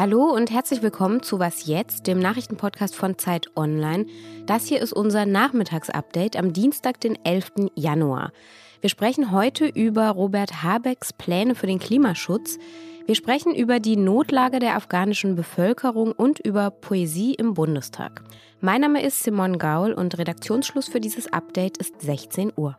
Hallo und herzlich willkommen zu Was jetzt, dem Nachrichtenpodcast von Zeit Online. Das hier ist unser Nachmittagsupdate am Dienstag, den 11. Januar. Wir sprechen heute über Robert Habecks Pläne für den Klimaschutz. Wir sprechen über die Notlage der afghanischen Bevölkerung und über Poesie im Bundestag. Mein Name ist Simon Gaul und Redaktionsschluss für dieses Update ist 16 Uhr.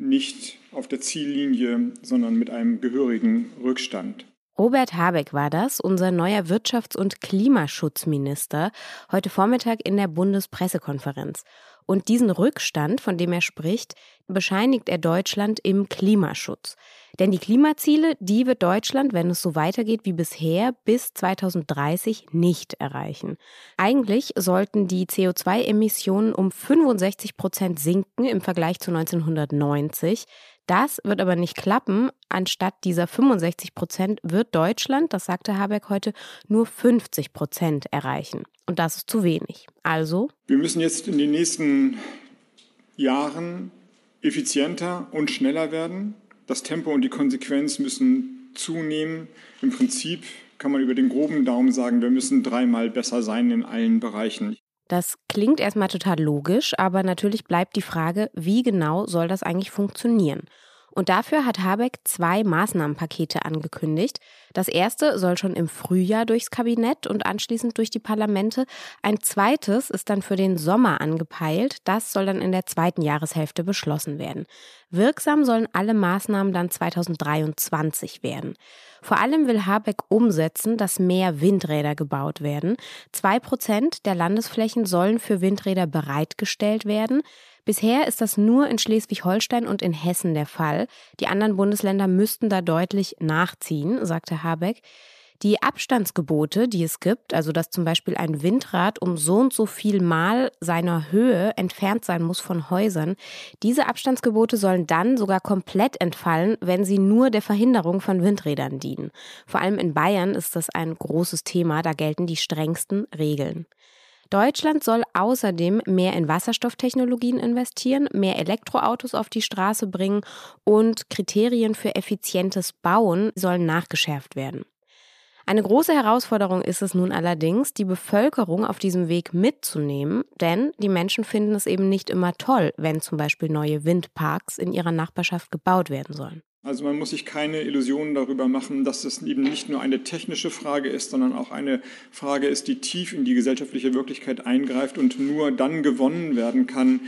nicht auf der Ziellinie, sondern mit einem gehörigen Rückstand. Robert Habeck war das, unser neuer Wirtschafts- und Klimaschutzminister, heute Vormittag in der Bundespressekonferenz. Und diesen Rückstand, von dem er spricht, bescheinigt er Deutschland im Klimaschutz. Denn die Klimaziele, die wird Deutschland, wenn es so weitergeht wie bisher, bis 2030 nicht erreichen. Eigentlich sollten die CO2-Emissionen um 65 Prozent sinken im Vergleich zu 1990. Das wird aber nicht klappen. Anstatt dieser 65 Prozent wird Deutschland, das sagte Habeck heute, nur 50 Prozent erreichen. Und das ist zu wenig. Also. Wir müssen jetzt in den nächsten Jahren effizienter und schneller werden. Das Tempo und die Konsequenz müssen zunehmen. Im Prinzip kann man über den groben Daumen sagen, wir müssen dreimal besser sein in allen Bereichen. Das klingt erstmal total logisch, aber natürlich bleibt die Frage, wie genau soll das eigentlich funktionieren? Und dafür hat Habeck zwei Maßnahmenpakete angekündigt. Das erste soll schon im Frühjahr durchs Kabinett und anschließend durch die Parlamente. Ein zweites ist dann für den Sommer angepeilt. Das soll dann in der zweiten Jahreshälfte beschlossen werden. Wirksam sollen alle Maßnahmen dann 2023 werden. Vor allem will Habeck umsetzen, dass mehr Windräder gebaut werden. Zwei Prozent der Landesflächen sollen für Windräder bereitgestellt werden. Bisher ist das nur in Schleswig-Holstein und in Hessen der Fall. Die anderen Bundesländer müssten da deutlich nachziehen, sagte Habeck. Die Abstandsgebote, die es gibt, also dass zum Beispiel ein Windrad um so und so viel Mal seiner Höhe entfernt sein muss von Häusern, diese Abstandsgebote sollen dann sogar komplett entfallen, wenn sie nur der Verhinderung von Windrädern dienen. Vor allem in Bayern ist das ein großes Thema, da gelten die strengsten Regeln. Deutschland soll außerdem mehr in Wasserstofftechnologien investieren, mehr Elektroautos auf die Straße bringen und Kriterien für effizientes Bauen sollen nachgeschärft werden. Eine große Herausforderung ist es nun allerdings, die Bevölkerung auf diesem Weg mitzunehmen, denn die Menschen finden es eben nicht immer toll, wenn zum Beispiel neue Windparks in ihrer Nachbarschaft gebaut werden sollen. Also man muss sich keine Illusionen darüber machen, dass es eben nicht nur eine technische Frage ist, sondern auch eine Frage ist, die tief in die gesellschaftliche Wirklichkeit eingreift und nur dann gewonnen werden kann,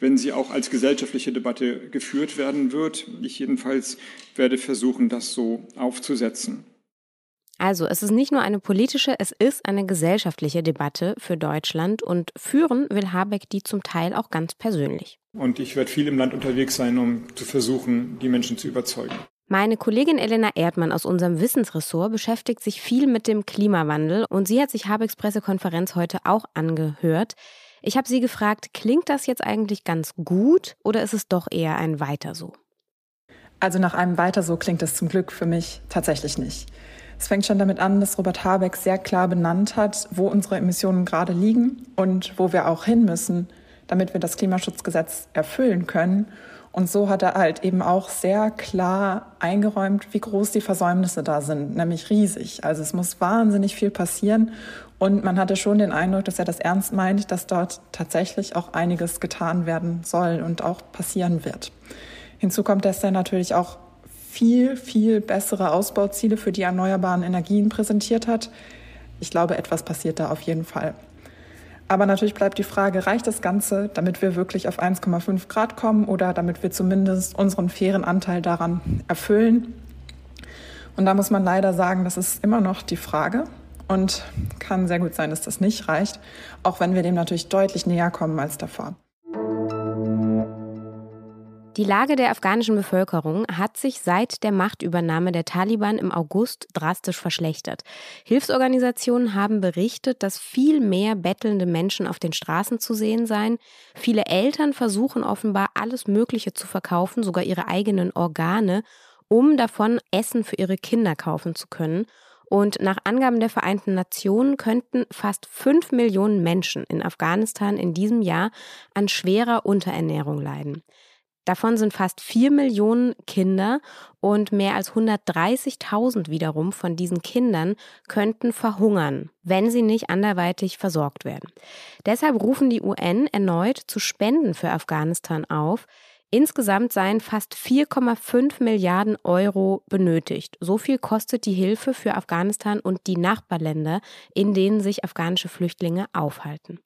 wenn sie auch als gesellschaftliche Debatte geführt werden wird. Ich jedenfalls werde versuchen, das so aufzusetzen. Also, es ist nicht nur eine politische, es ist eine gesellschaftliche Debatte für Deutschland und führen will Habeck die zum Teil auch ganz persönlich. Und ich werde viel im Land unterwegs sein, um zu versuchen, die Menschen zu überzeugen. Meine Kollegin Elena Erdmann aus unserem Wissensressort beschäftigt sich viel mit dem Klimawandel und sie hat sich Habecks Pressekonferenz heute auch angehört. Ich habe sie gefragt, klingt das jetzt eigentlich ganz gut oder ist es doch eher ein Weiter so? Also nach einem Weiter so klingt es zum Glück für mich tatsächlich nicht. Es fängt schon damit an, dass Robert Habeck sehr klar benannt hat, wo unsere Emissionen gerade liegen und wo wir auch hin müssen, damit wir das Klimaschutzgesetz erfüllen können. Und so hat er halt eben auch sehr klar eingeräumt, wie groß die Versäumnisse da sind, nämlich riesig. Also es muss wahnsinnig viel passieren. Und man hatte schon den Eindruck, dass er das ernst meint, dass dort tatsächlich auch einiges getan werden soll und auch passieren wird. Hinzu kommt, dass er natürlich auch viel, viel bessere Ausbauziele für die erneuerbaren Energien präsentiert hat. Ich glaube, etwas passiert da auf jeden Fall. Aber natürlich bleibt die Frage, reicht das Ganze, damit wir wirklich auf 1,5 Grad kommen oder damit wir zumindest unseren fairen Anteil daran erfüllen? Und da muss man leider sagen, das ist immer noch die Frage und kann sehr gut sein, dass das nicht reicht, auch wenn wir dem natürlich deutlich näher kommen als davor. Die Lage der afghanischen Bevölkerung hat sich seit der Machtübernahme der Taliban im August drastisch verschlechtert. Hilfsorganisationen haben berichtet, dass viel mehr bettelnde Menschen auf den Straßen zu sehen seien. Viele Eltern versuchen offenbar alles Mögliche zu verkaufen, sogar ihre eigenen Organe, um davon Essen für ihre Kinder kaufen zu können. Und nach Angaben der Vereinten Nationen könnten fast fünf Millionen Menschen in Afghanistan in diesem Jahr an schwerer Unterernährung leiden. Davon sind fast vier Millionen Kinder und mehr als 130.000 wiederum von diesen Kindern könnten verhungern, wenn sie nicht anderweitig versorgt werden. Deshalb rufen die UN erneut zu Spenden für Afghanistan auf. Insgesamt seien fast 4,5 Milliarden Euro benötigt. So viel kostet die Hilfe für Afghanistan und die Nachbarländer, in denen sich afghanische Flüchtlinge aufhalten.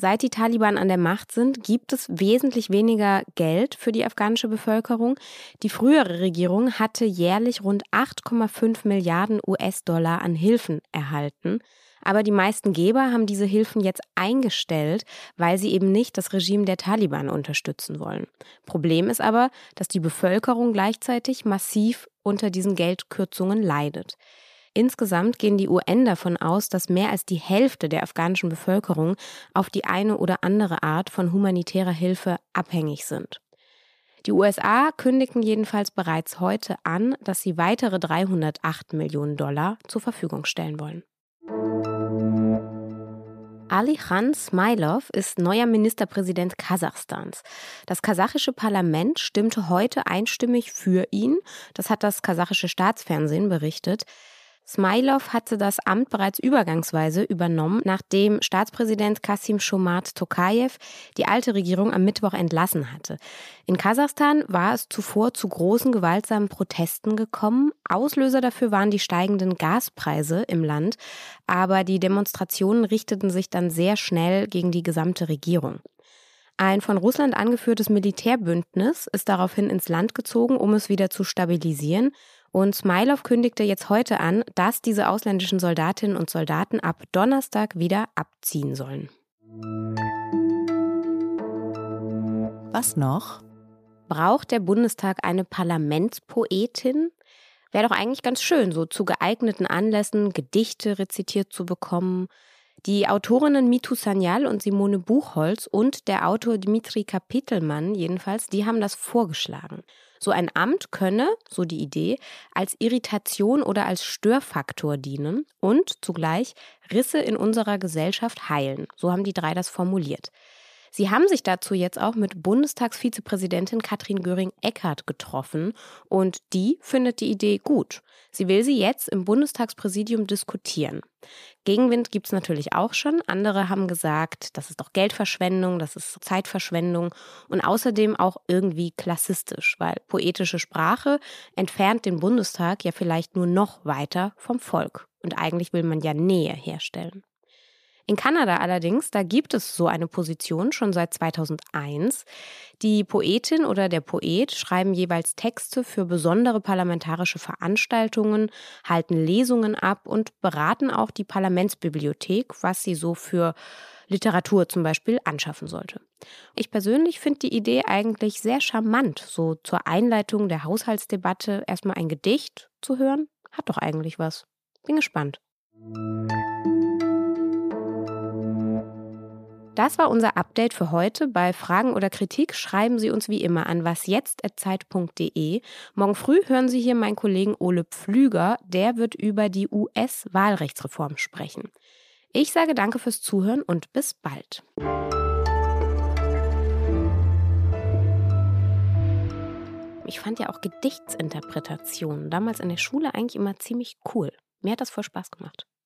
Seit die Taliban an der Macht sind, gibt es wesentlich weniger Geld für die afghanische Bevölkerung. Die frühere Regierung hatte jährlich rund 8,5 Milliarden US-Dollar an Hilfen erhalten. Aber die meisten Geber haben diese Hilfen jetzt eingestellt, weil sie eben nicht das Regime der Taliban unterstützen wollen. Problem ist aber, dass die Bevölkerung gleichzeitig massiv unter diesen Geldkürzungen leidet. Insgesamt gehen die UN davon aus, dass mehr als die Hälfte der afghanischen Bevölkerung auf die eine oder andere Art von humanitärer Hilfe abhängig sind. Die USA kündigten jedenfalls bereits heute an, dass sie weitere 308 Millionen Dollar zur Verfügung stellen wollen. Ali Khan Smilov ist neuer Ministerpräsident Kasachstans. Das kasachische Parlament stimmte heute einstimmig für ihn. Das hat das kasachische Staatsfernsehen berichtet. Smilov hatte das Amt bereits übergangsweise übernommen, nachdem Staatspräsident Kasim Shomat Tokayev die alte Regierung am Mittwoch entlassen hatte. In Kasachstan war es zuvor zu großen gewaltsamen Protesten gekommen. Auslöser dafür waren die steigenden Gaspreise im Land, aber die Demonstrationen richteten sich dann sehr schnell gegen die gesamte Regierung. Ein von Russland angeführtes Militärbündnis ist daraufhin ins Land gezogen, um es wieder zu stabilisieren. Und Smilov kündigte jetzt heute an, dass diese ausländischen Soldatinnen und Soldaten ab Donnerstag wieder abziehen sollen. Was noch? Braucht der Bundestag eine Parlamentspoetin? Wäre doch eigentlich ganz schön, so zu geeigneten Anlässen Gedichte rezitiert zu bekommen. Die Autorinnen Mitu Sanyal und Simone Buchholz und der Autor Dmitri Kapitelmann jedenfalls, die haben das vorgeschlagen. So ein Amt könne, so die Idee, als Irritation oder als Störfaktor dienen und zugleich Risse in unserer Gesellschaft heilen. So haben die drei das formuliert. Sie haben sich dazu jetzt auch mit Bundestagsvizepräsidentin Katrin Göring-Eckardt getroffen und die findet die Idee gut. Sie will sie jetzt im Bundestagspräsidium diskutieren. Gegenwind gibt es natürlich auch schon. Andere haben gesagt, das ist doch Geldverschwendung, das ist Zeitverschwendung und außerdem auch irgendwie klassistisch, weil poetische Sprache entfernt den Bundestag ja vielleicht nur noch weiter vom Volk. Und eigentlich will man ja Nähe herstellen. In Kanada allerdings, da gibt es so eine Position schon seit 2001. Die Poetin oder der Poet schreiben jeweils Texte für besondere parlamentarische Veranstaltungen, halten Lesungen ab und beraten auch die Parlamentsbibliothek, was sie so für Literatur zum Beispiel anschaffen sollte. Ich persönlich finde die Idee eigentlich sehr charmant, so zur Einleitung der Haushaltsdebatte erstmal ein Gedicht zu hören. Hat doch eigentlich was. Bin gespannt. Das war unser Update für heute. Bei Fragen oder Kritik schreiben Sie uns wie immer an wasjetzt.zeit.de. Morgen früh hören Sie hier meinen Kollegen Ole Pflüger. Der wird über die US-Wahlrechtsreform sprechen. Ich sage danke fürs Zuhören und bis bald. Ich fand ja auch Gedichtsinterpretationen damals in der Schule eigentlich immer ziemlich cool. Mir hat das voll Spaß gemacht.